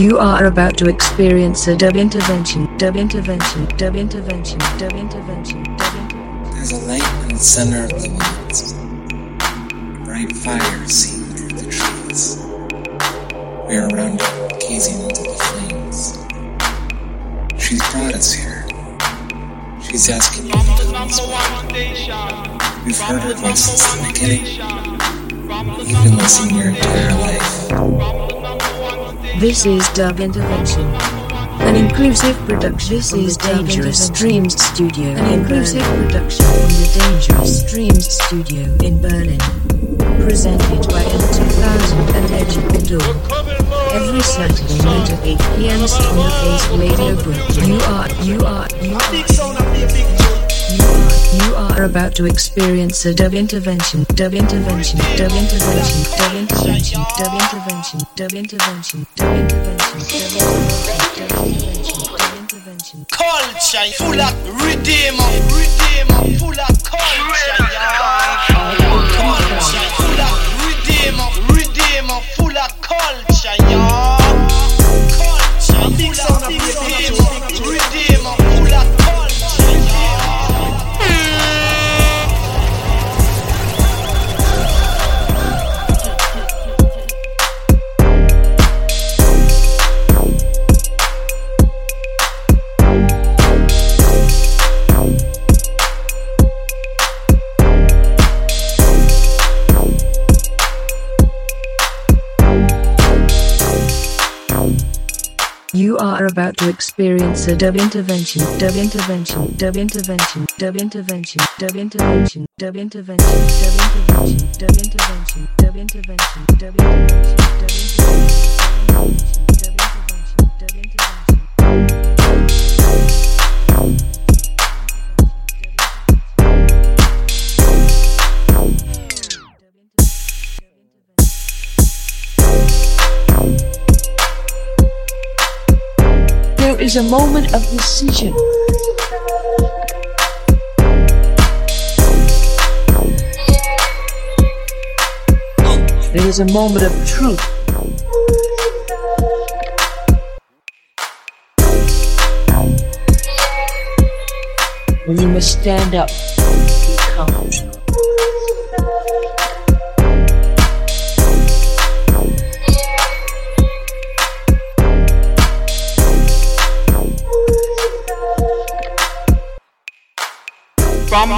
You are about to experience a dub intervention, dub intervention, dub intervention, dub intervention, dub intervention. There's a light in the center of the woods. A bright fire seen through the trees. We are around it, gazing into the flames. She's brought us here. She's asking you to do this. We've heard her voice since the beginning. You've been listening your entire life. This is Dub Intervention. An inclusive production. This is Dangerous Dreams Studio. An inclusive production from the Dangerous Dreams Studio in Berlin. Presented by M2000 and Edge Door. Every Saturday night at 8 p.m. on the Face Radio Group. You are, you are, you are. You are about to experience a dub intervention, dub intervention, dub intervention, dub intervention, dub intervention, dub intervention, dub intervention, dub intervention, Culture full of redeemer, redeemer, full of culture. y'all. Culture full of redeemer, redeemer, full of culture, y'all. Culture full of redeemer. You are about to experience a dub intervention, dub intervention, dub intervention, dub intervention, dub intervention, dub intervention, dub intervention, dub intervention, dub intervention, dub intervention, dub intervention, dub intervention, dub intervention. Is a moment of decision. There is a moment of truth. When you must stand up, be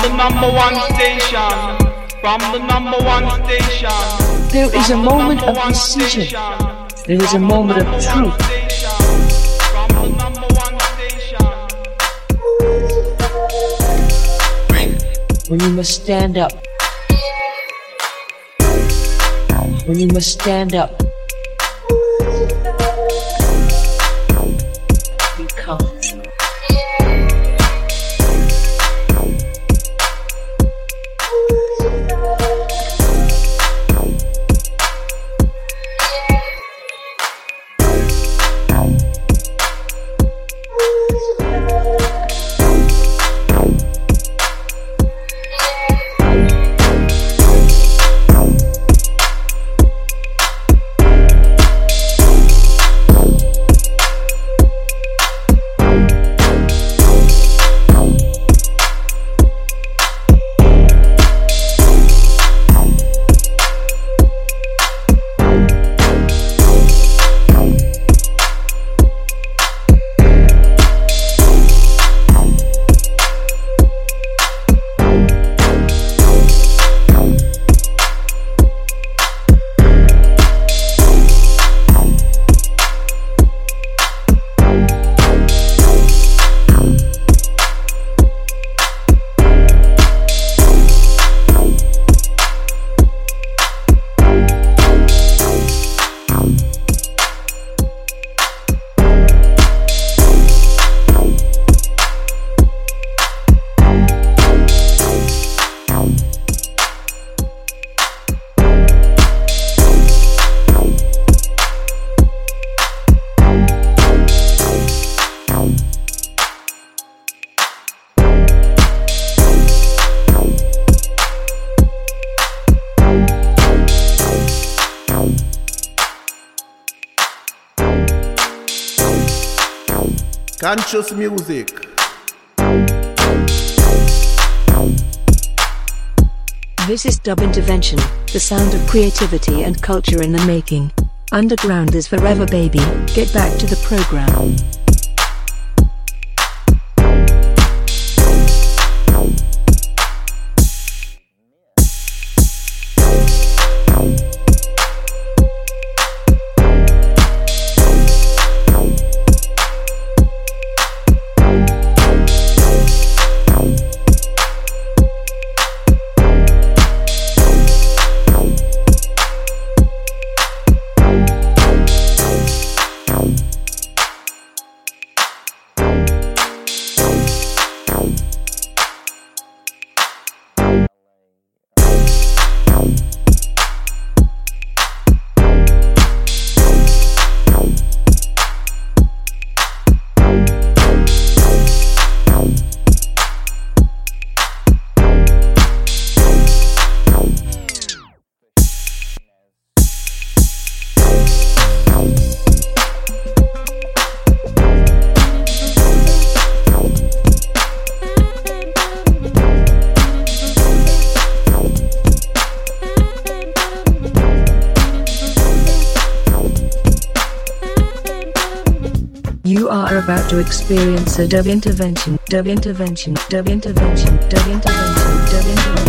the number one station. From the number one station. There is a moment of decision. There is a moment of truth. From the number one station when you must stand up. When you must stand up. Music. This is Dub Intervention, the sound of creativity and culture in the making. Underground is forever, baby. Get back to the program. Dub intervention, dub intervention, dub intervention, dub intervention, dub intervention,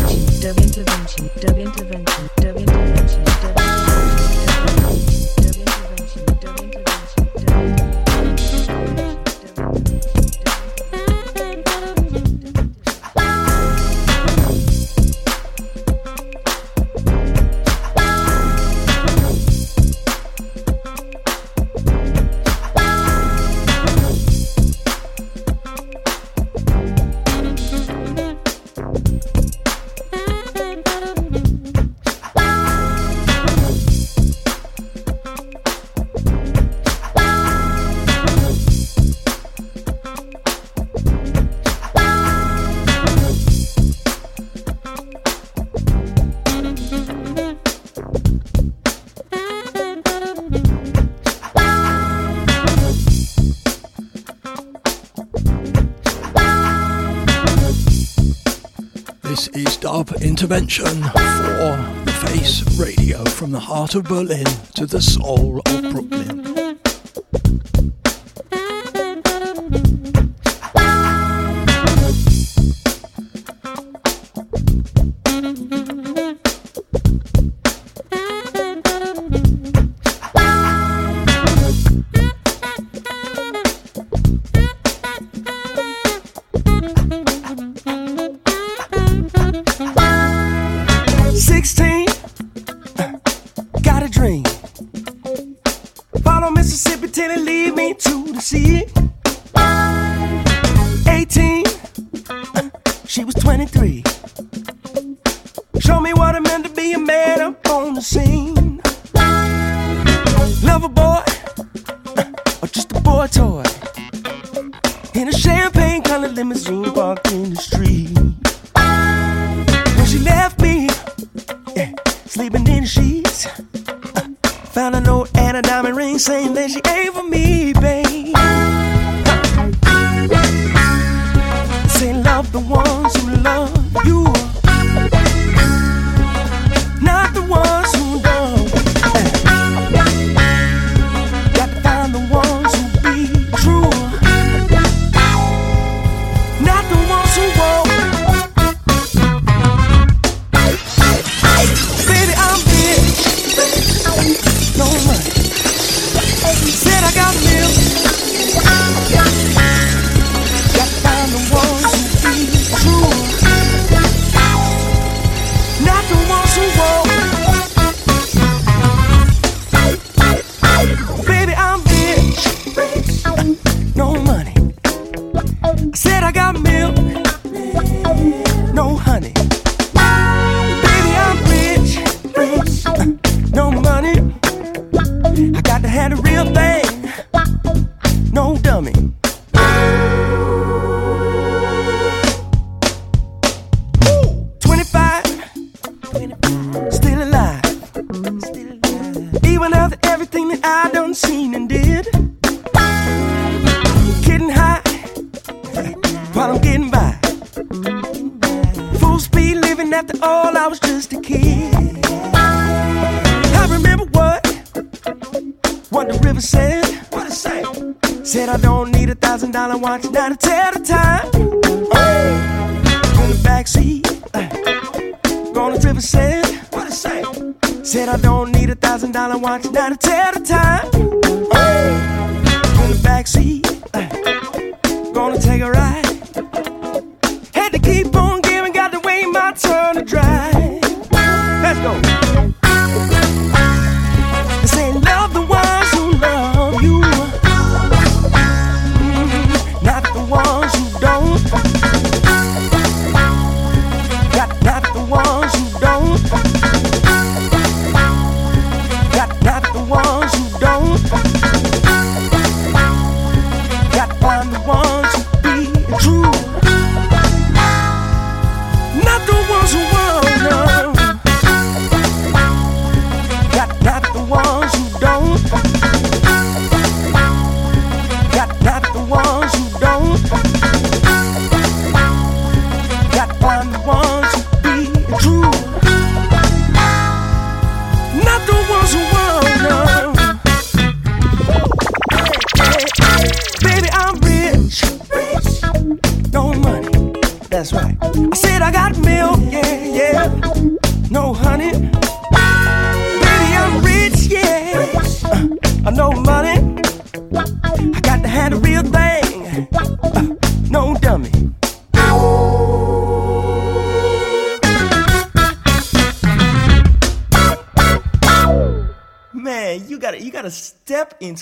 Intervention for The Face Radio from the heart of Berlin to the soul of Brooklyn.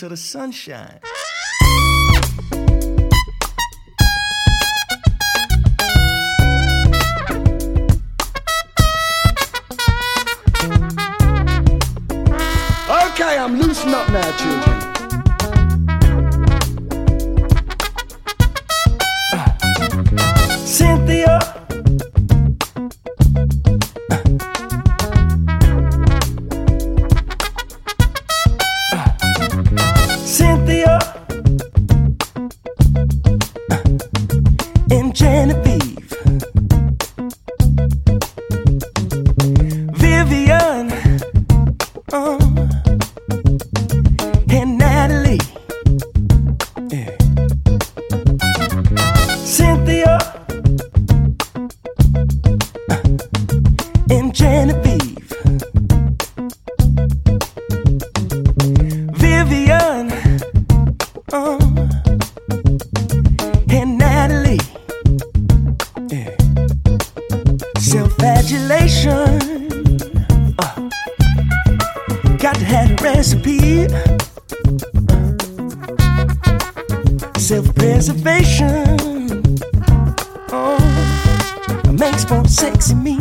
Into the sunshine. For sexy me.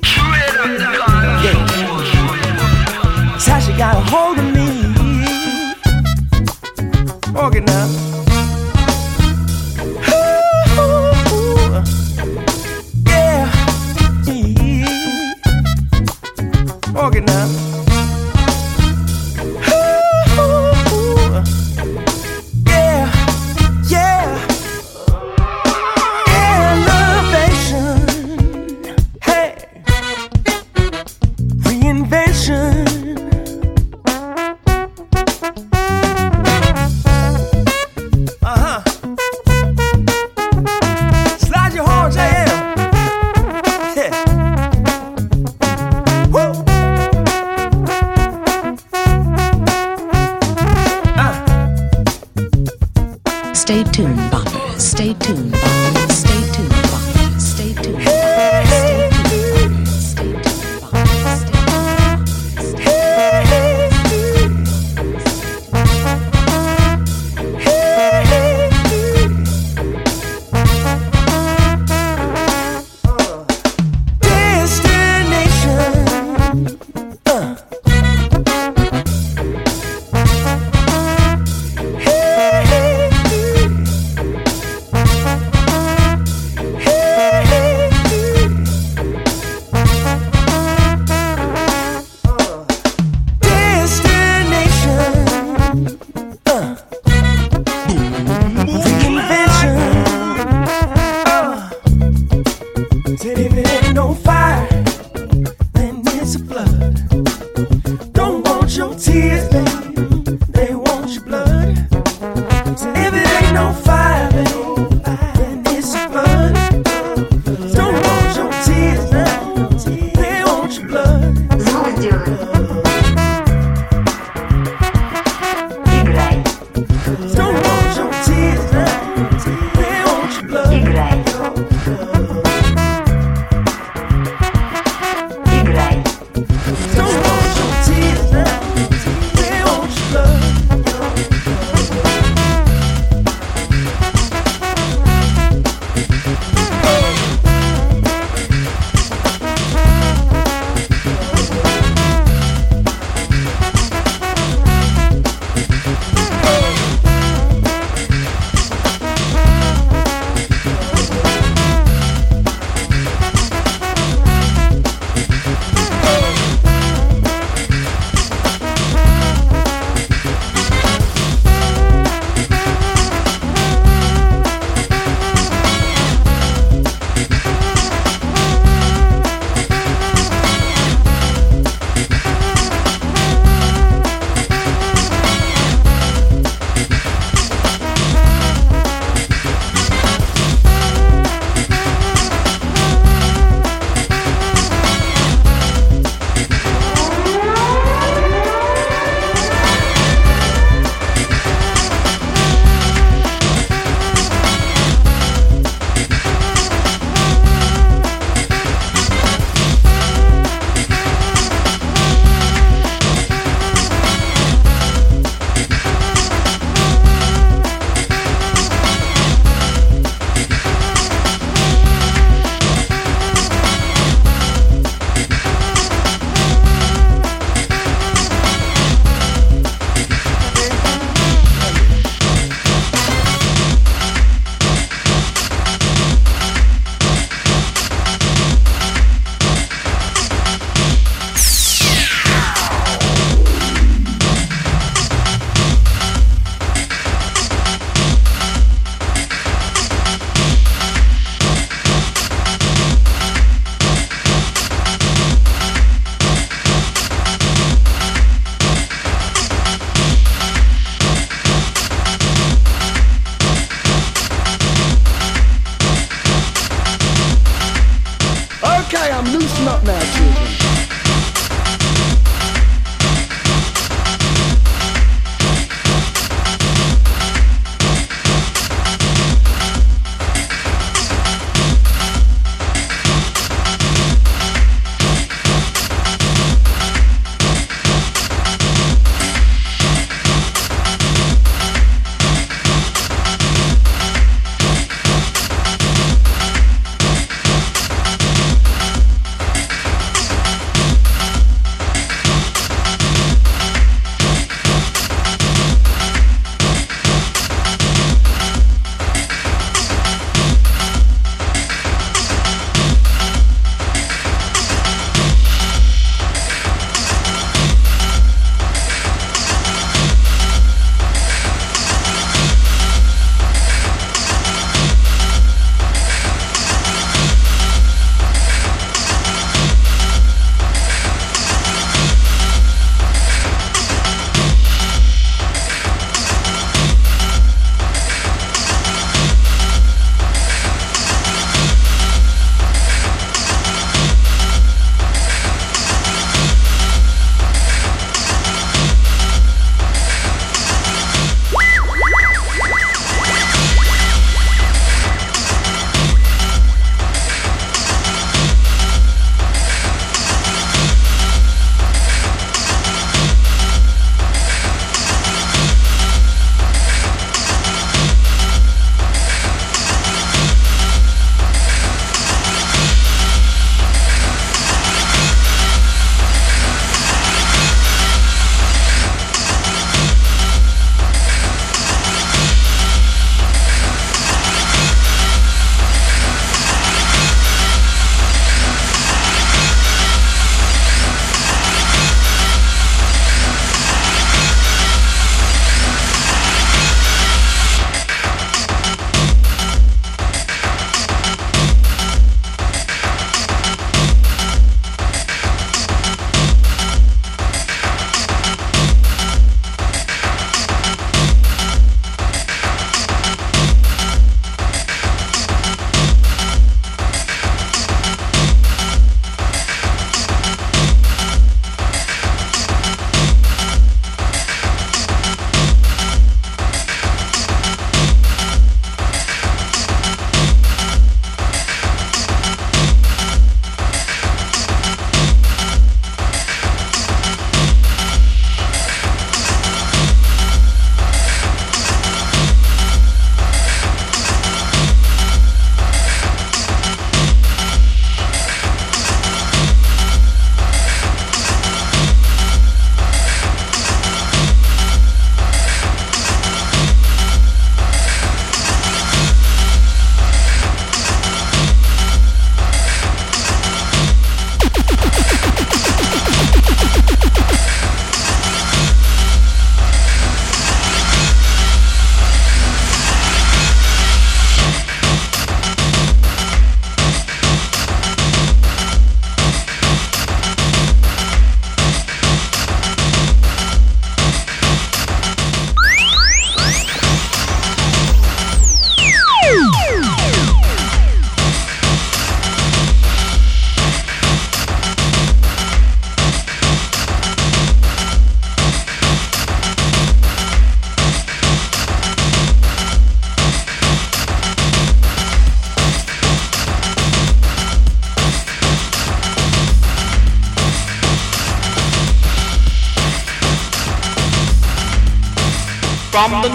Got a hold of me. Organ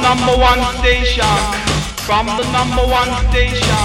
number one station. From the number one station.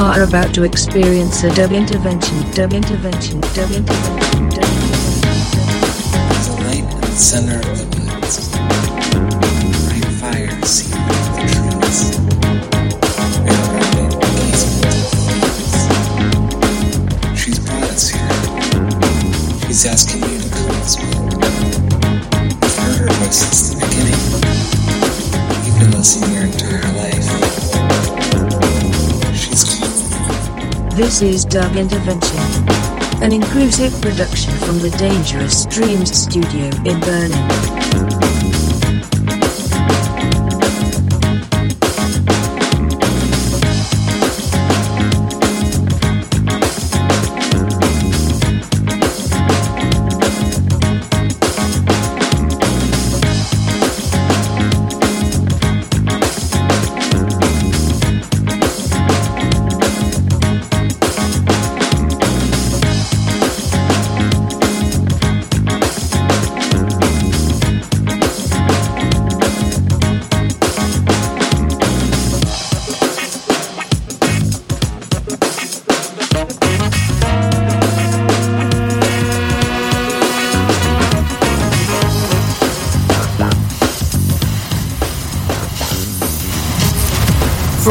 Are about to experience a dub intervention, dub intervention, dub intervention, dub There's a light in the center of the woods. This is Dub Intervention, an inclusive production from the Dangerous Dreams studio in Berlin.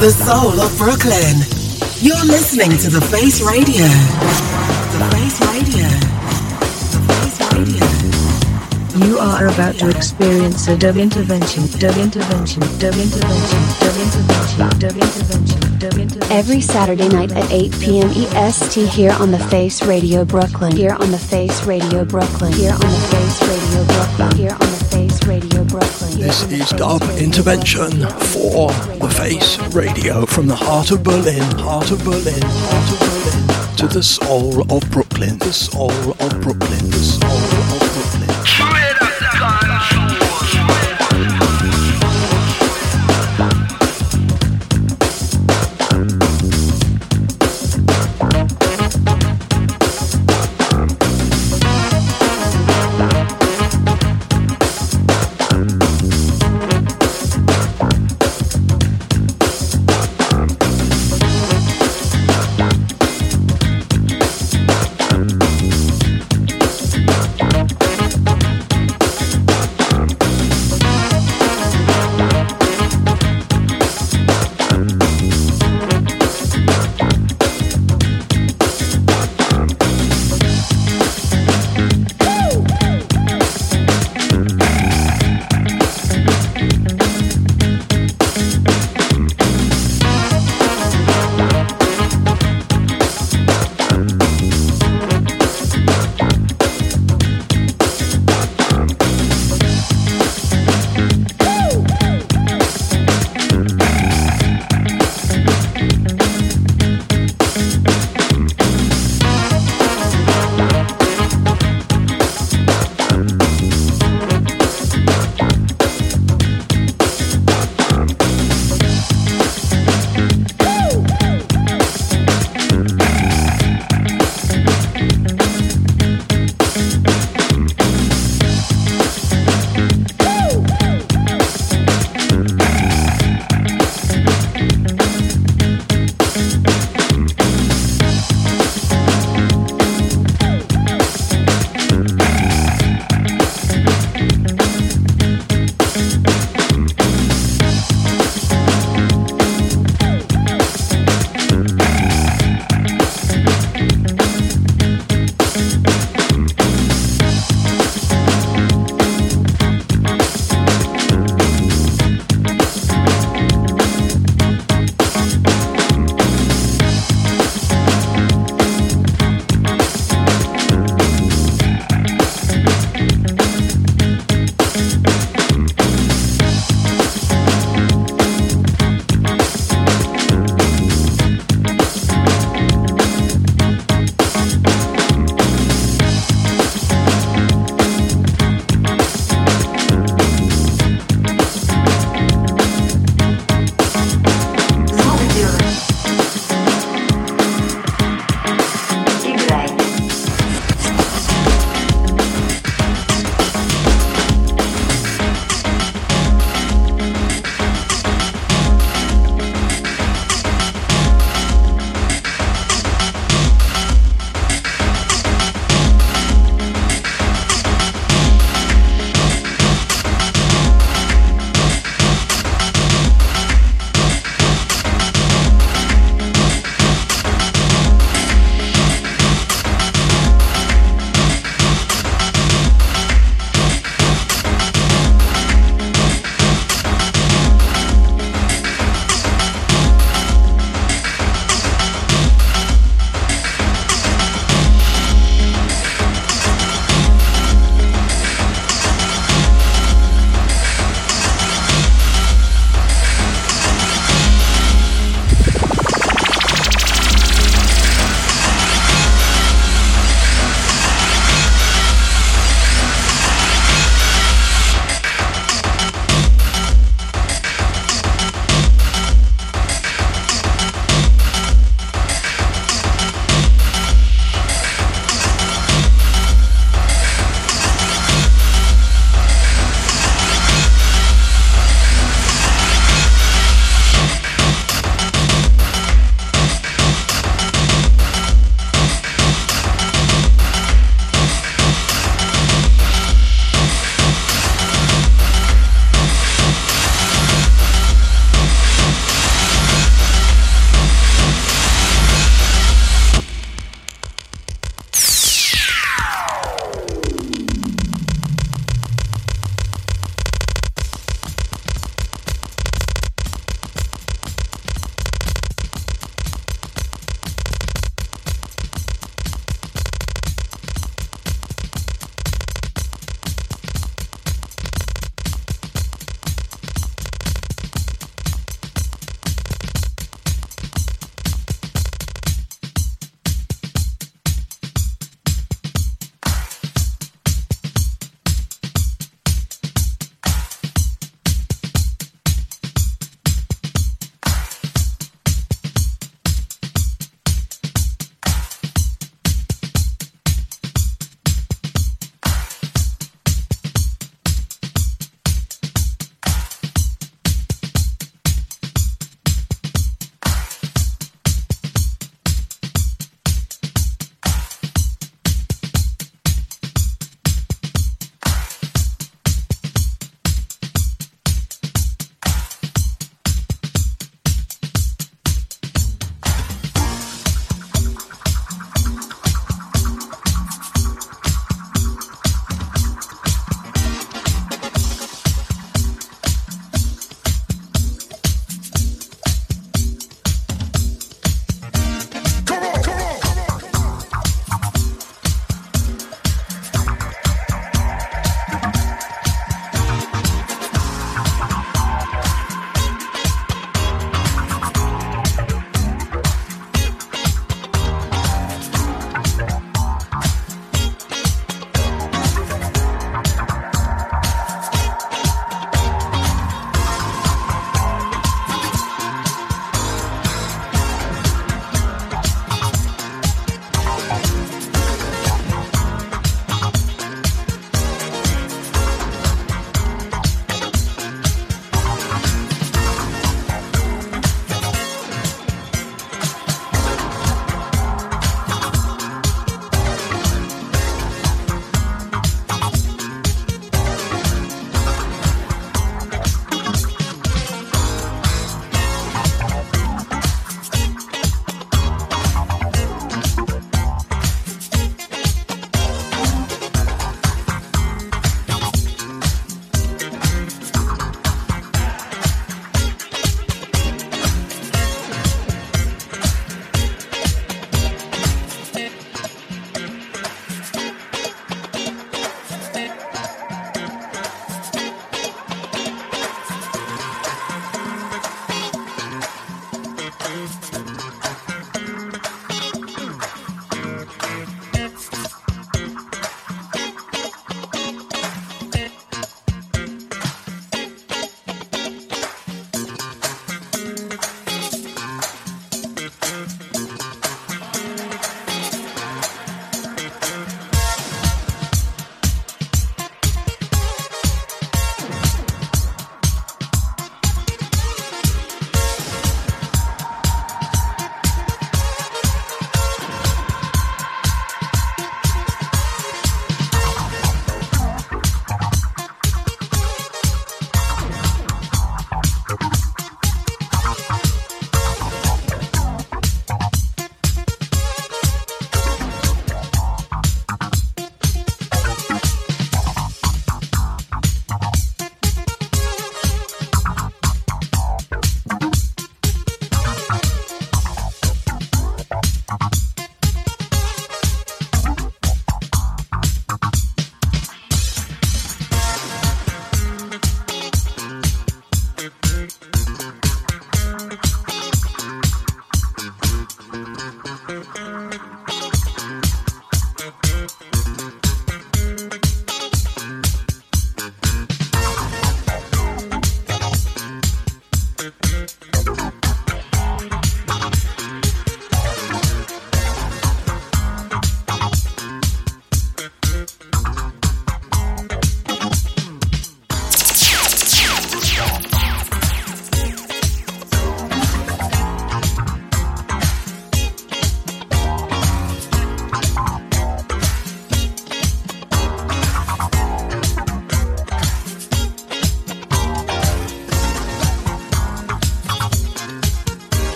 The soul of Brooklyn, you're listening to The Face Radio. The Face Radio. The Face Radio. You are about to experience a dub intervention, dub intervention, dub intervention, dub intervention, dub intervention, dub intervention. Every Saturday night at 8 p.m. EST here on the Face Radio Brooklyn. Here on the Face Radio Brooklyn. Here on the Face Radio Brooklyn. Here on the Face Radio Brooklyn. Here This is Face Dub Intervention for the Face Radio from the heart of Berlin, heart of Berlin, heart of Berlin to the soul of Brooklyn, the soul of Brooklyn, the soul of Brooklyn.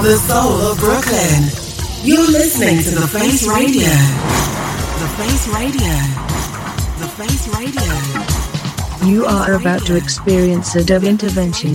From the soul of Brooklyn, you're listening to The Face Radio. The Face Radio. The Face Radio. You are about to experience a dub intervention,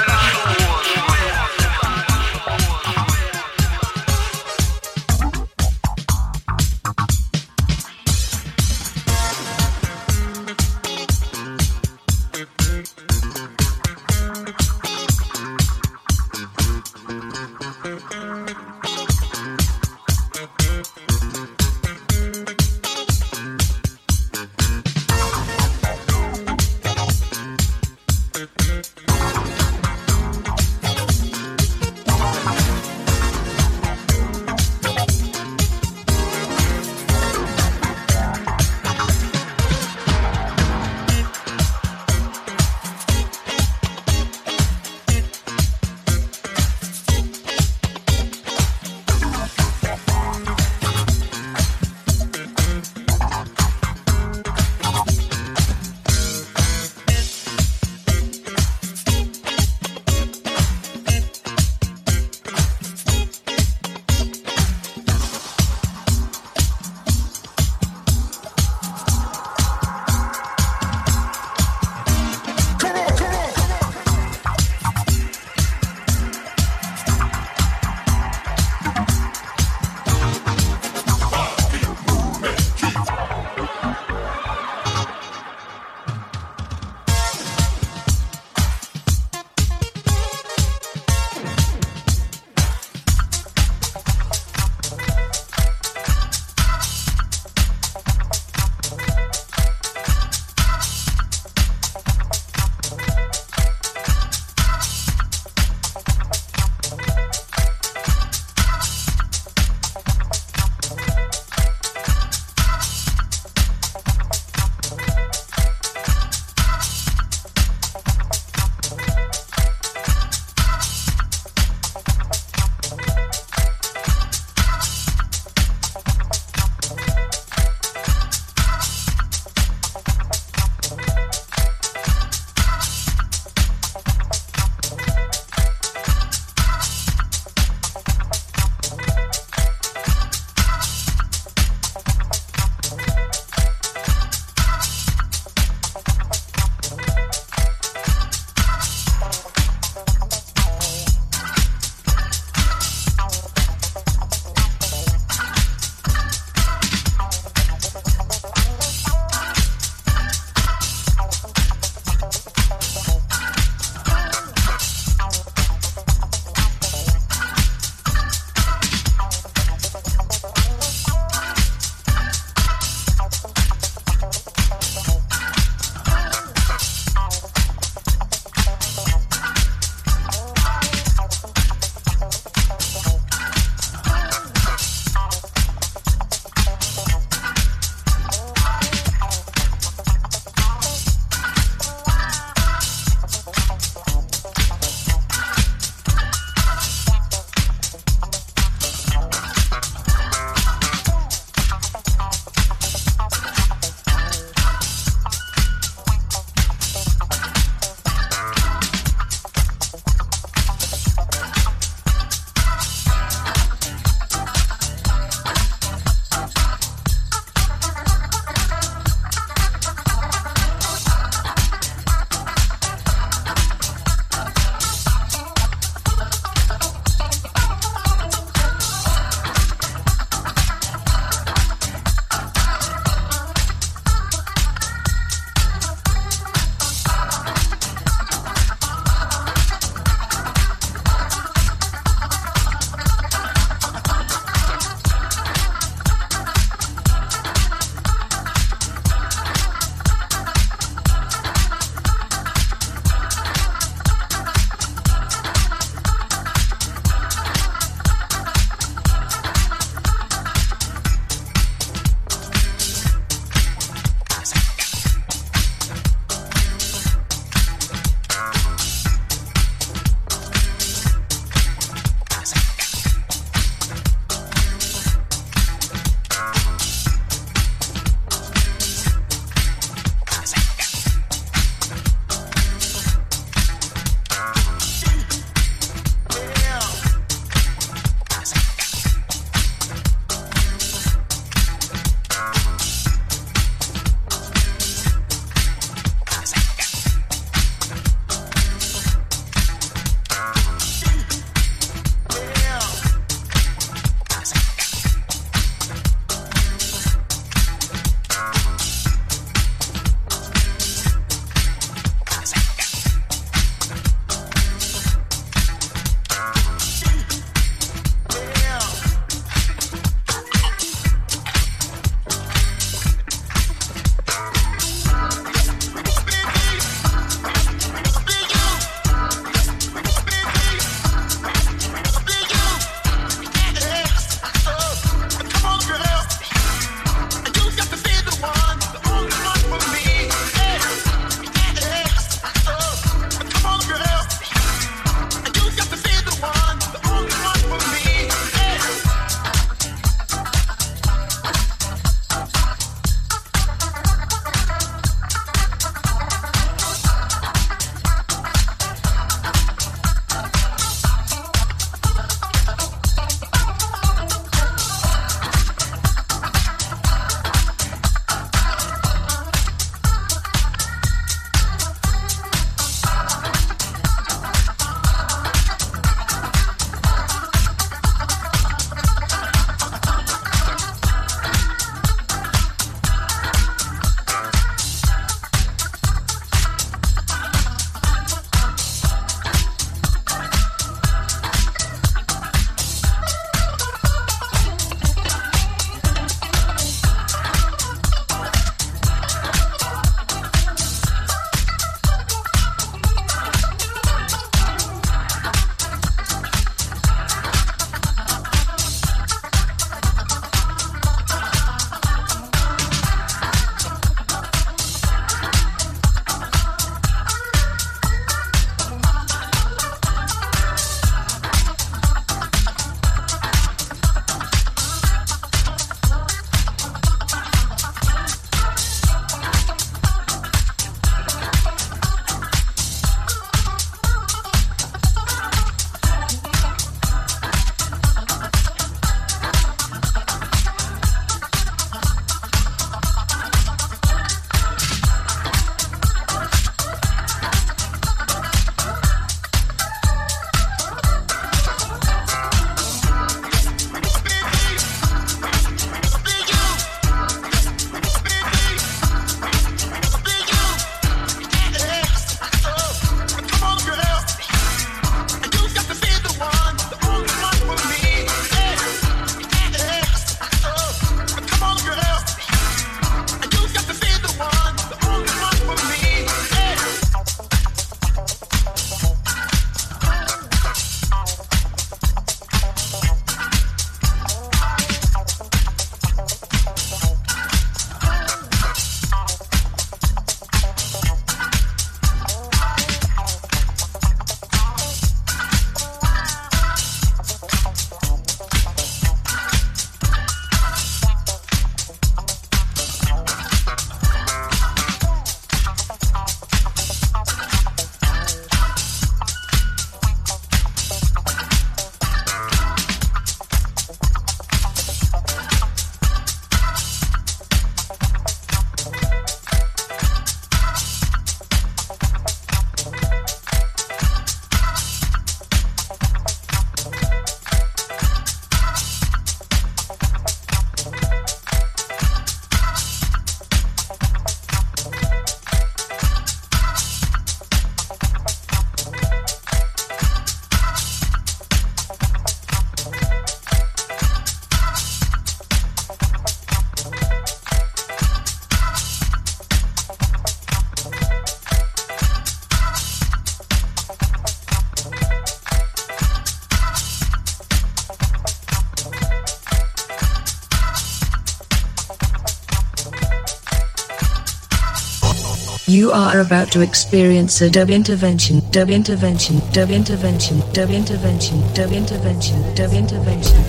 You are about to experience a dub intervention, dub intervention, dub intervention, dub intervention, dub intervention, dub intervention, dub intervention,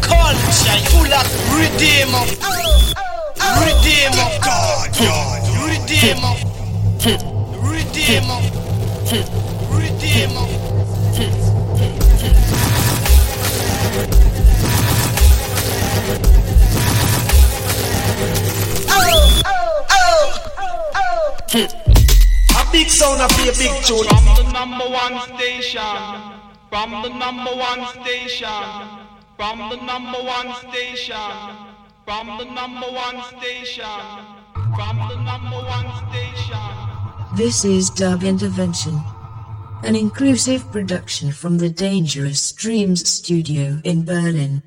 Culture full of redeemer. Redeemer. Redeemer. Redeemer. Tune. From the number one station. From the number one station. From the number one station. From the number one station. From the number one station. This is Dub Intervention, an inclusive production from the Dangerous Dreams studio in Berlin.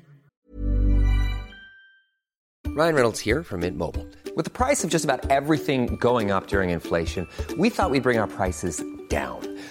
Ryan Reynolds here from Mint Mobile. With the price of just about everything going up during inflation, we thought we'd bring our prices down.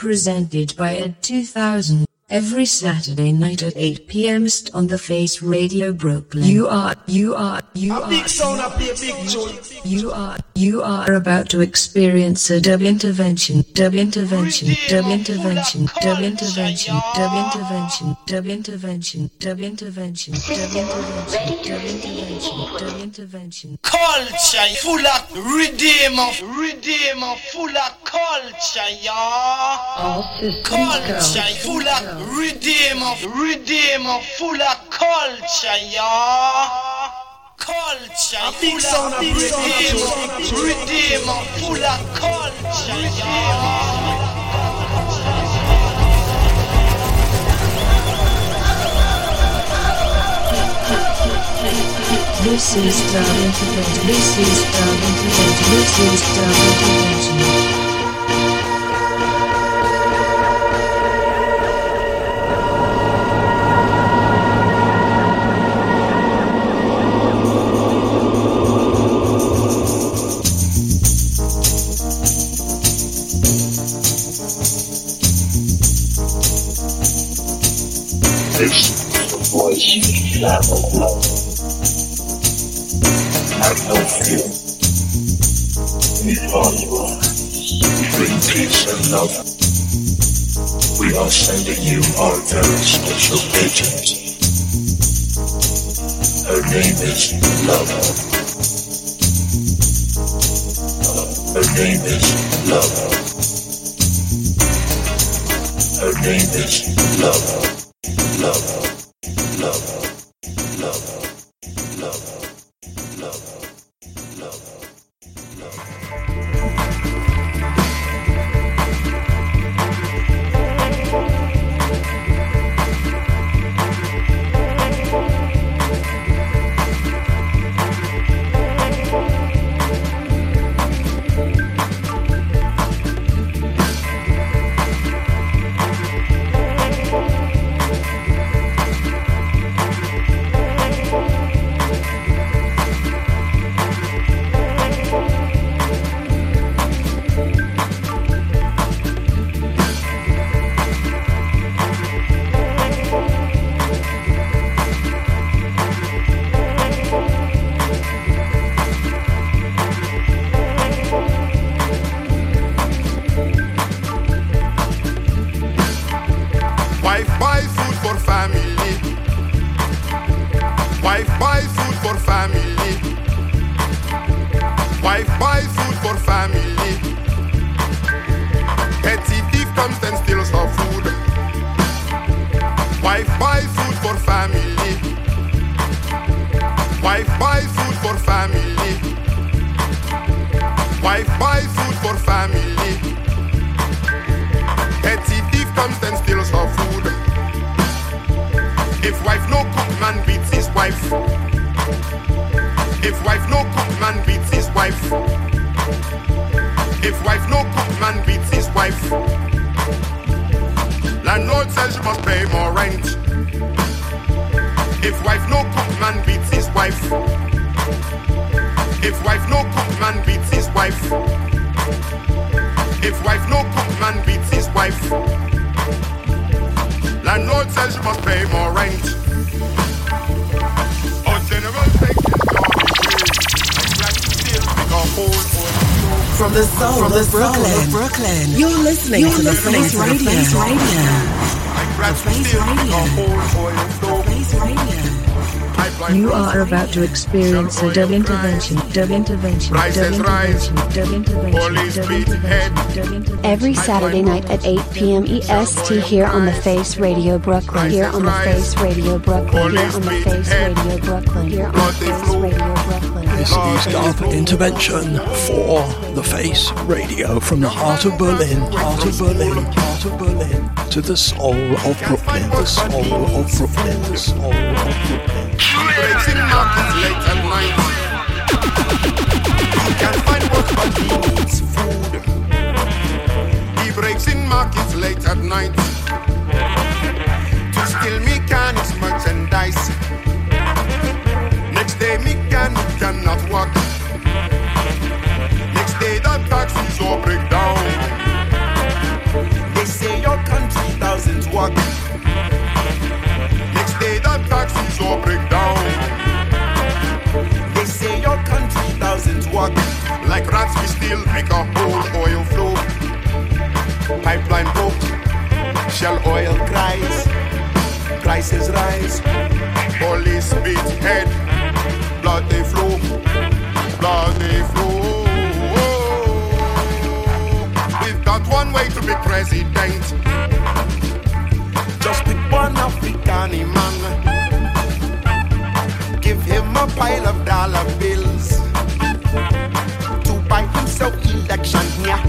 Presented by Ed 2000. Every Saturday night at 8 p.m. on the Face Radio Brooklyn. You are, you are, you A are. big sound a big tune. You are, you are about to experience a dub intervention, dub intervention, dub intervention, dub intervention, dub intervention, dub intervention, dub intervention, dub intervention, dub intervention, dub intervention. Culture full of redeemer. Redeemer full of culture, y'all. Culture full of Redeem, Redeemer, full of culture, y'all. Culture, I think full of redeem Redeemer, full of culture, y'all. Lucy's down into bed, Lucy's down into bed, Lucy's down into bed. Is the voice you travel with. Have no fear. We are you are. We bring peace and love. We are sending you our very special agent. Her name is Love. Her name is Love. Her name is. Love. for family. Petty thief comes and steals her food. If wife no cook, man beats his wife. If wife no cook, man beats his wife. If wife no cook, man beats his wife. Landlord says you must pay more rent. If wife no cook, man beats his wife. If wife no cook, man beats his wife. If wife no cook, man beats his wife. Landlord says she must pay more rent. Oh, general takes his From the soul, From the of, soul of Brooklyn. Brooklyn. You're listening You're to the listening Face to the Face Radio. The Face Radio. The Face Radio. You are about to experience a dub intervention, dub intervention, dub rise. intervention, dub intervention, Police dub intervention. Every Saturday night at 8 p.m. EST here on the Face Radio Brooklyn. Here on the Face Radio Brooklyn. Here on the Face Radio Brooklyn. Here on the Face Radio Brooklyn. This is Dub Intervention for the Face Radio from the heart of Berlin, heart of Berlin, heart of Berlin to the soul of Brooklyn, the soul of Brooklyn, the soul of Brooklyn. He can't find work but he needs food. He breaks in markets late at night to steal mechanics merchandise. Next day cannot walk. Next day the taxis all break down. They say your country doesn't work. Next day the taxis all break down. They say your country doesn't work. Like rats, we still make a whole oil flow. Pipeline broke, shell oil cries, prices rise. Police beat head, blood flow, flow. We've got one way to be president. Just pick one African man. Give him a pile of dollar bills to buy himself election here.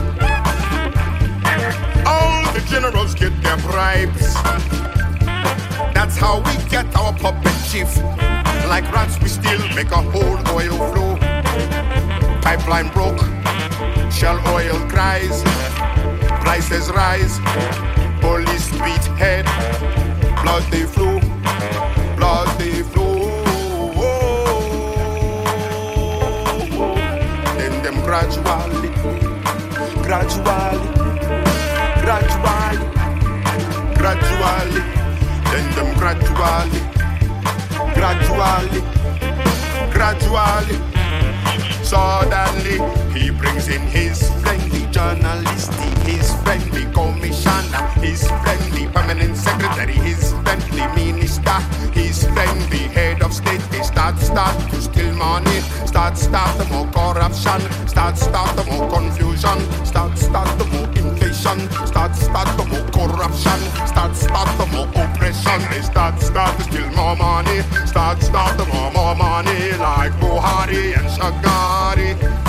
All the generals get their bribes. That's how we get our puppet chief. Like rats, we still make a whole oil flow. Pipeline broke, shell oil cries, prices rise, police beat head, blood they flow, blood they flow. Then them gradually, gradually, gradually, gradually, then them gradually, gradually, gradually. Suddenly, he brings in his friendly journalist, his friendly commissioner, his friendly permanent secretary, his friendly minister, his friendly head of state. They start, start to steal money, start, start the more corruption, start, start the more confusion, start, start the more inflation, start, start the more corruption, start, start the more oppression. They start, start to steal more money, start, start the more, more money, like Buhari and Shagari.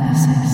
analysis.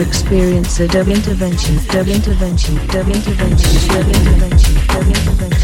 Experience a dub intervention, dub intervention, dub intervention, dub intervention, dub intervention, dub intervention.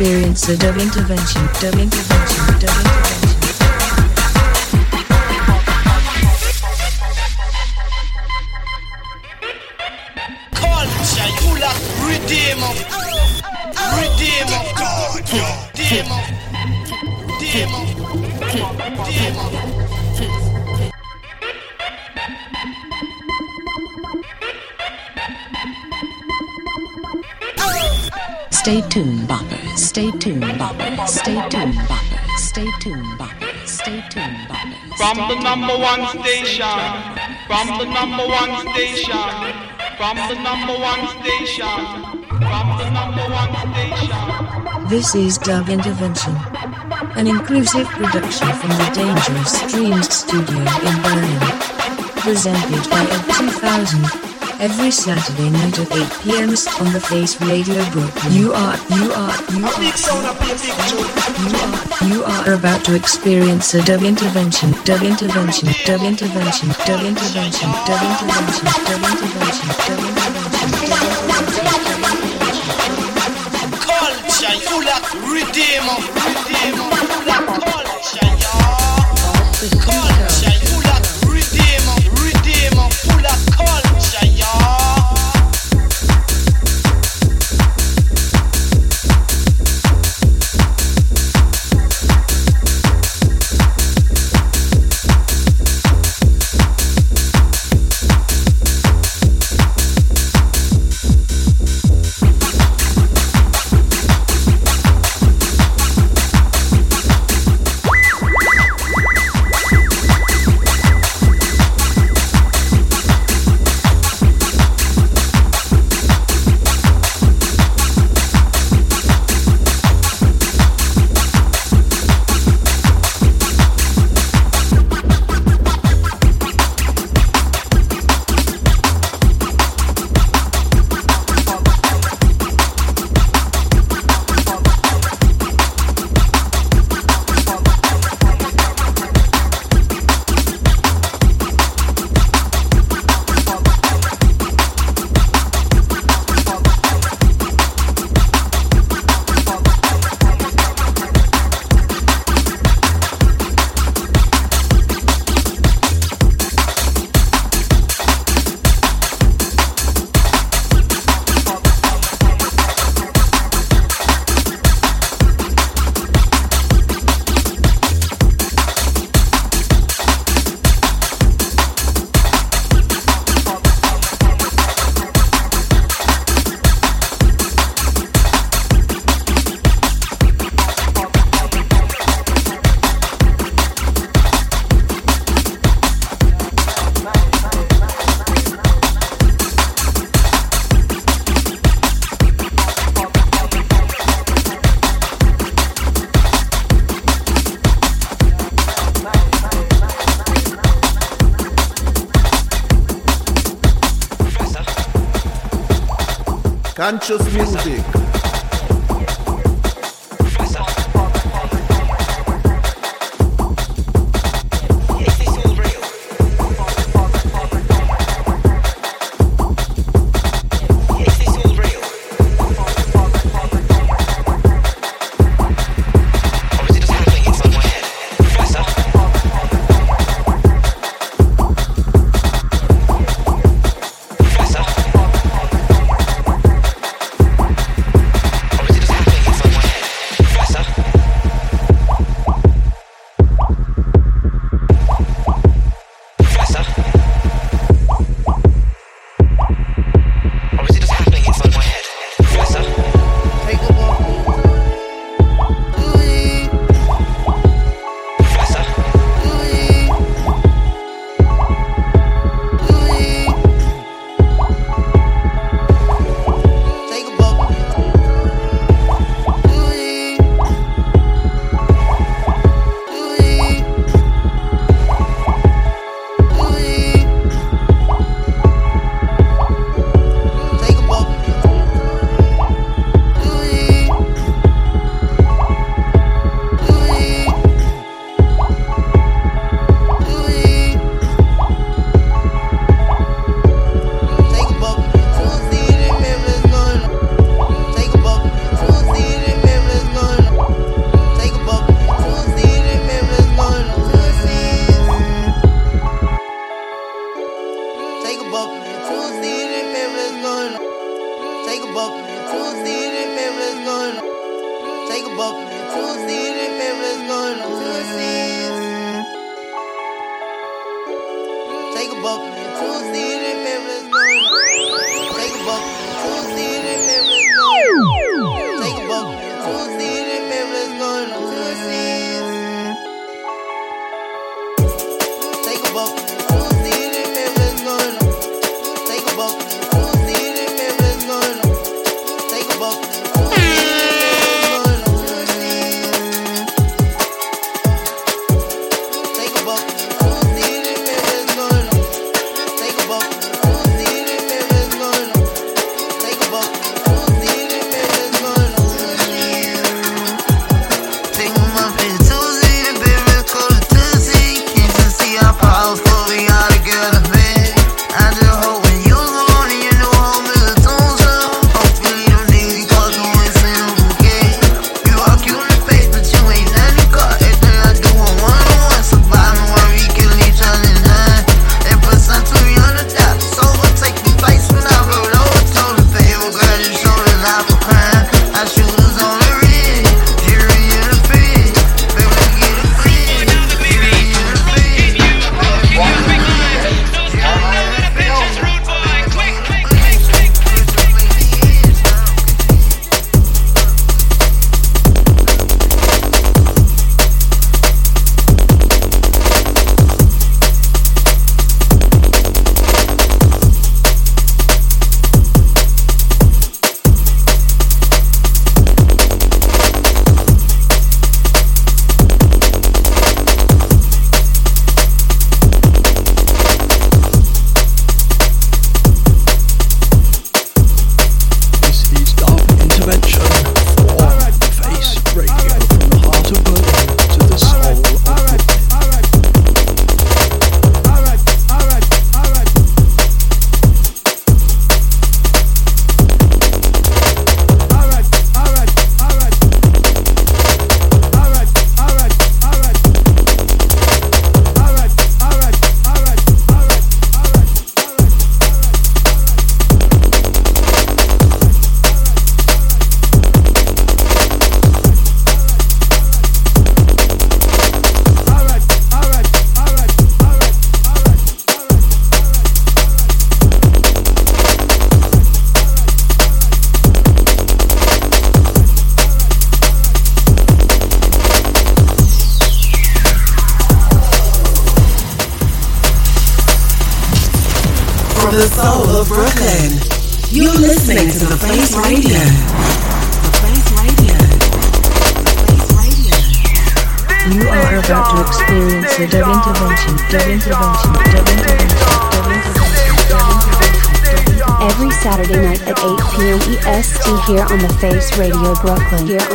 About to experience a dub intervention, dub intervention, From the number one station, from the number one station, from the number one station, from the number one station. This is Dub Intervention, an inclusive production from the Dangerous Dreams studio in Berlin. Presented by Ed 2000. Every Saturday night at 8 p.m. on the Face Radio Brooklyn. You are, you are, you are, you are, you are about to experience a dub intervention, dub intervention, dub intervention, dub intervention, dub intervention, dub intervention, dub intervention. Culture, you like redeemer. Redeemer. You like culture, Conscious music. Take a buck, two seed and favorite's going on. Take a buck, two seed and favorite's going on. Two seed. Radio Brooklyn.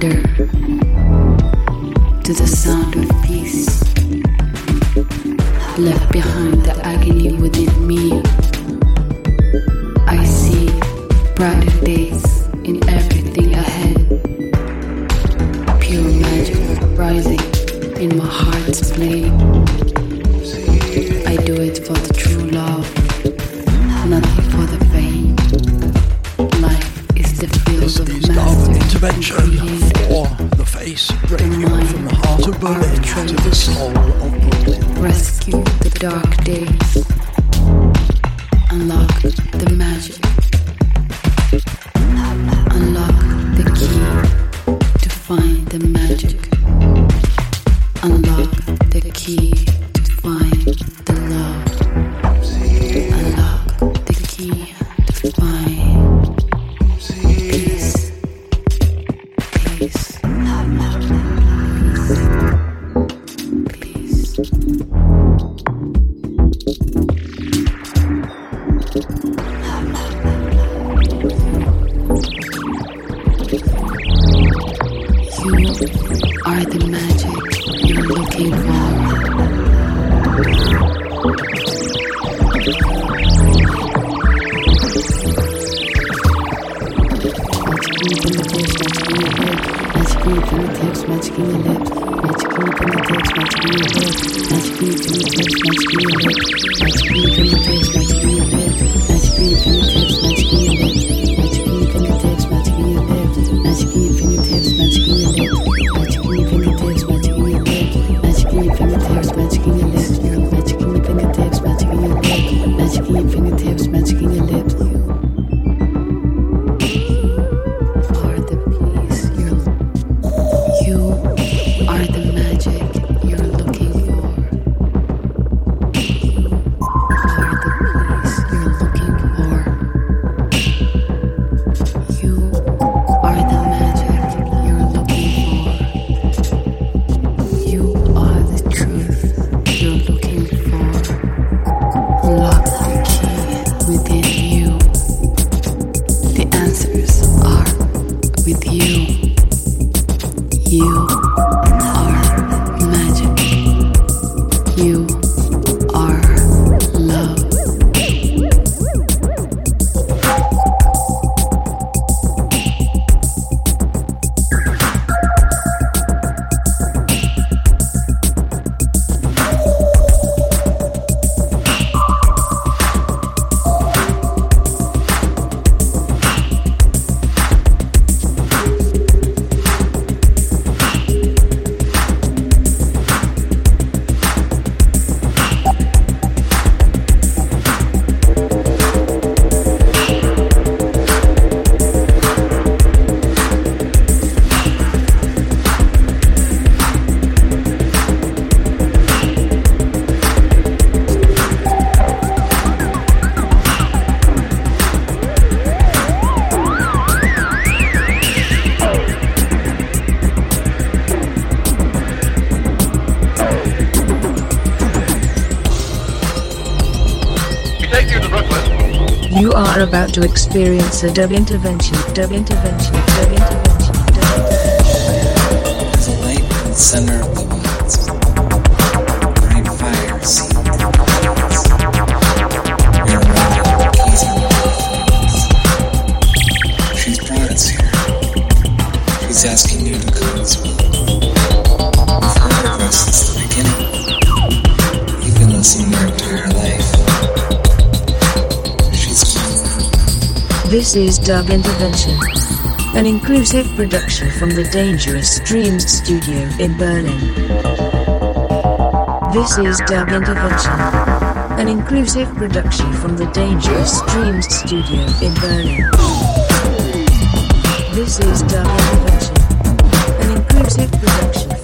To the sound of peace. Left behind the are about to experience a dub intervention, dub intervention, dub intervention, dub There's a light the center of the This is Dub Intervention, an inclusive production from the Dangerous Dreams studio in Berlin. This is Dub Intervention, an inclusive production from the Dangerous Dreams studio in Berlin. This is Dub Intervention, an inclusive production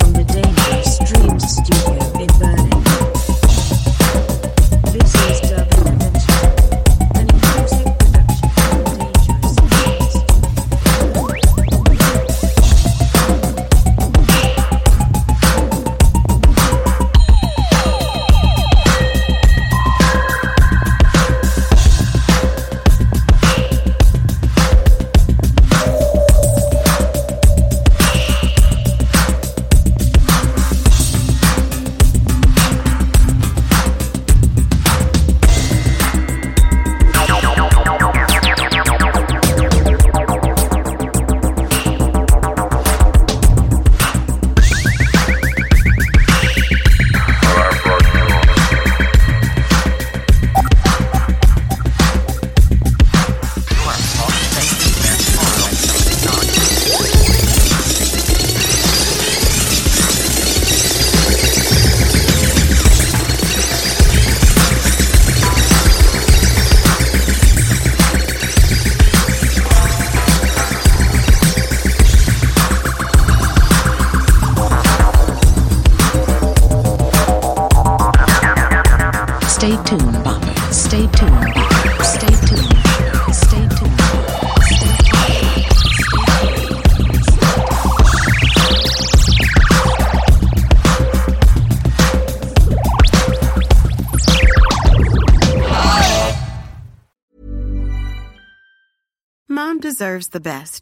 deserves the best,